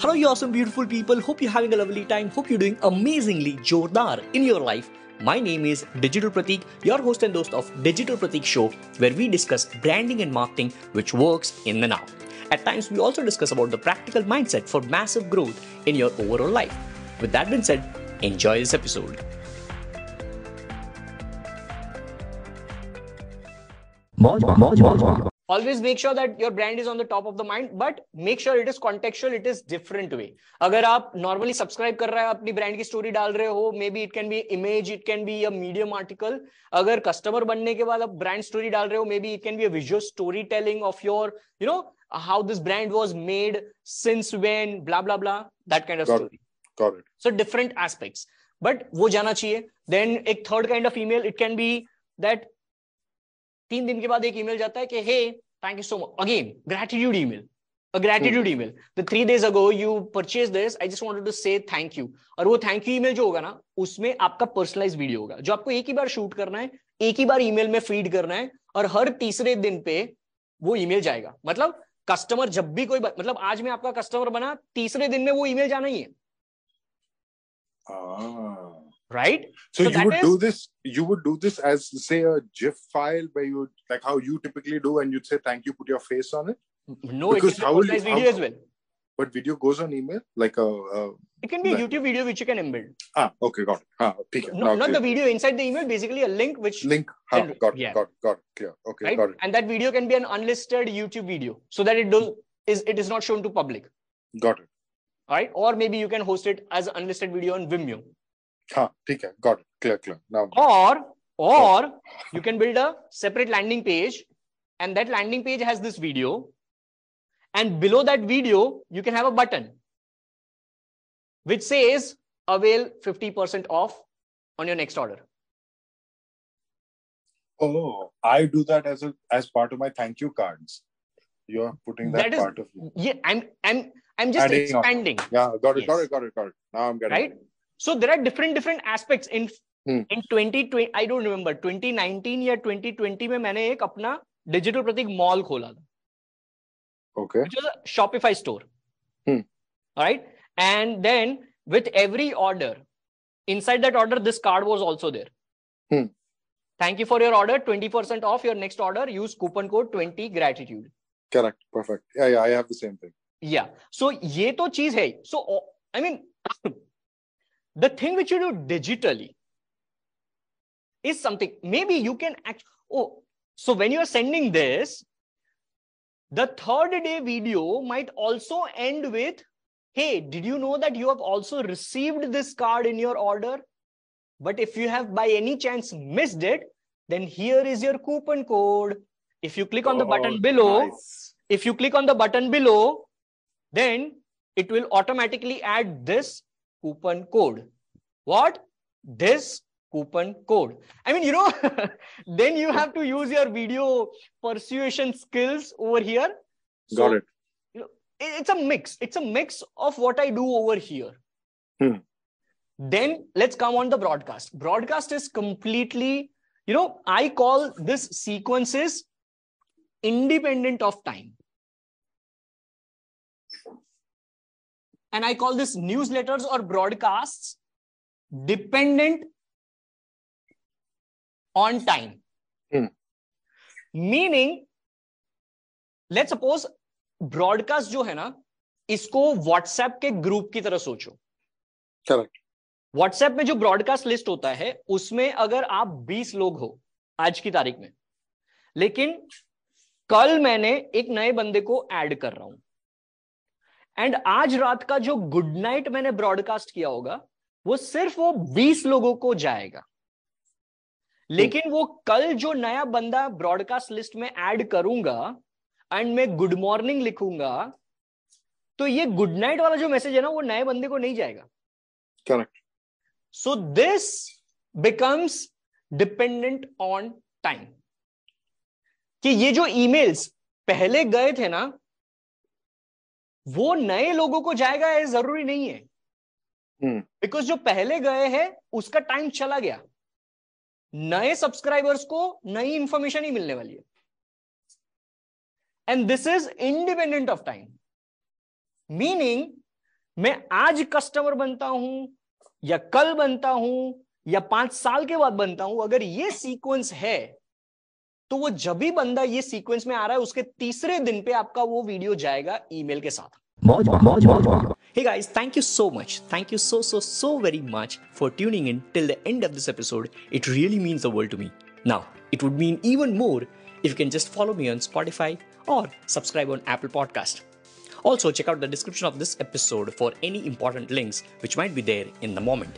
Hello, you awesome, beautiful people. Hope you're having a lovely time. Hope you're doing amazingly jordar in your life. My name is Digital Pratik, your host and host of Digital Pratik Show, where we discuss branding and marketing which works in the now. At times, we also discuss about the practical mindset for massive growth in your overall life. With that being said, enjoy this episode always make sure that your brand is on the top of the mind but make sure it is contextual it is different way अगर आप normally subscribe कर रहे हैं अपनी brand की story डाल रहे हो maybe it can be image it can be a medium article अगर customer बनने के बाद आप brand story डाल रहे हो maybe it can be a visual storytelling of your you know how this brand was made since when blah blah blah that kind of Got story it. Got it. so different aspects but वो जाना चाहिए then एक third kind of email it can be that तीन दिन के बाद एक email जाता है कि hey thank you so much again gratitude email a gratitude email. The three days ago you purchased this. I just wanted to say thank you. और वो थैंक यू ईमेल जो होगा ना उसमें आपका पर्सनलाइज वीडियो होगा। जो आपको एक ही बार शूट करना है एक ही बार ईमेल में फ़ीड करना है और हर तीसरे दिन पे वो ईमेल जाएगा। मतलब कस्टमर जब भी कोई मतलब आज मैं आपका कस्टमर बना तीसरे दिन में वो ईमेल जाना ही है। Ah. right? So, so you would is, do this you would do this as say a gif file where you like how you typically do and you'd say thank you put your face on it. No because how will you, video how, as well. But video goes on email like a, a it can be a youtube video which you can embed. Ah okay got it. Ah, okay. no, not the video inside the email basically a link which link ah, then, got, it, yeah. got it got it clear. Okay right? got it. And that video can be an unlisted youtube video so that it does is it is not shown to public. Got it. All right? Or maybe you can host it as unlisted video on vimeo. हाँ, ठीक है. Got it. Clear. Clear. Now. or or you can build a separate landing page and that landing page has this video and below that video you can have a button which says avail 50% off on your next order Oh, I do that as a as part of my thank you cards. You're putting that, That is- part of yeah i'm i'm i'm just Adding on. expanding yeah. Got it. Got Yes. it. Got it. Got it. Now I'm getting right it. so there are different different aspects in Hmm. in 2020 i don't remember 2019 या 2020 में मैंने एक अपना digital प्रतीक mall खोला था Okay. which was a shopify store Hmm. all right and then with every order inside that order this card was also there Hmm. thank you for your order 20% off your next order use coupon code 20 gratitude Correct. Perfect. Yeah. Yeah. I have the same thing. yeah so ये तो चीज है so oh, i mean the thing which you do digitally is something maybe you can act oh so when you are sending this the third day video might also end with hey did you know that you have also received this card in your order but if you have by any chance missed it then here is your coupon code if you click on the button Oh, below nice. if you click on the button below, then it will automatically add this coupon code. What? This coupon code. I mean, you know, then you have to use your video persuasion skills over here. Got it. it- It's a mix. It's a mix of what I do over here. Hmm. Then let's come on the broadcast. Broadcast is completely, you know, I call this sequences independent of time. And I call this newsletters or broadcasts dependent on time. Hmm. Meaning, let's suppose broadcast जो है ना इसको WhatsApp के group की तरह सोचो Correct. WhatsApp में जो ब्रॉडकास्ट लिस्ट होता है उसमें अगर आप 20 लोग हो आज की तारीख में लेकिन कल मैंने एक नए बंदे को ऐड कर रहा हूँ एंड आज रात का जो गुड नाइट मैंने ब्रॉडकास्ट किया होगा वो सिर्फ़ वो 20 लोगों को जाएगा। लेकिन वो कल जो नया बंदा ब्रॉडकास्ट लिस्ट में ऐड करूँगा एंड मैं गुड मॉर्निंग लिखूँगा तो ये गुड नाइट वाला जो मैसेज है ना वो नए बंदे को नहीं जाएगा। Correct. So this becomes dependent on time कि ये जो ईमेल्स पहले गए थे ना वो नए लोगों को जाएगा ये ज़रूरी नहीं है। हम्म। बिकॉज़ जो पहले गए हैं उसका टाइम चला गया। नए सब्सक्राइबर्स को नई इंफॉर्मेशन ही मिलने वाली है। And this is independent of time meaning मैं आज कस्टमर बनता हूँ या कल बनता हूँ या पाँच साल के बाद बनता हूँ अगर ये सीक्वेंस है तो वो जब भी बंदा ये सीक्वेंस में आ रहा है उसके तीसरे दिन पे आपका वो वीडियो जाएगा ईमेल के साथ। Hey guys, thank you so much. Thank you so, so, so very much for tuning in till the end of this episode. It really means the world to me. Now, it would mean even more if you can just follow me on Spotify or subscribe on Apple Podcast. Also, check out the description of this episode for any important links which might be there in the moment.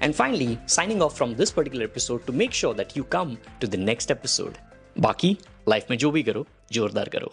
And finally, signing off from this particular episode to make sure that you come to the next episode. बाकी life में जो भी करो जोरदार करो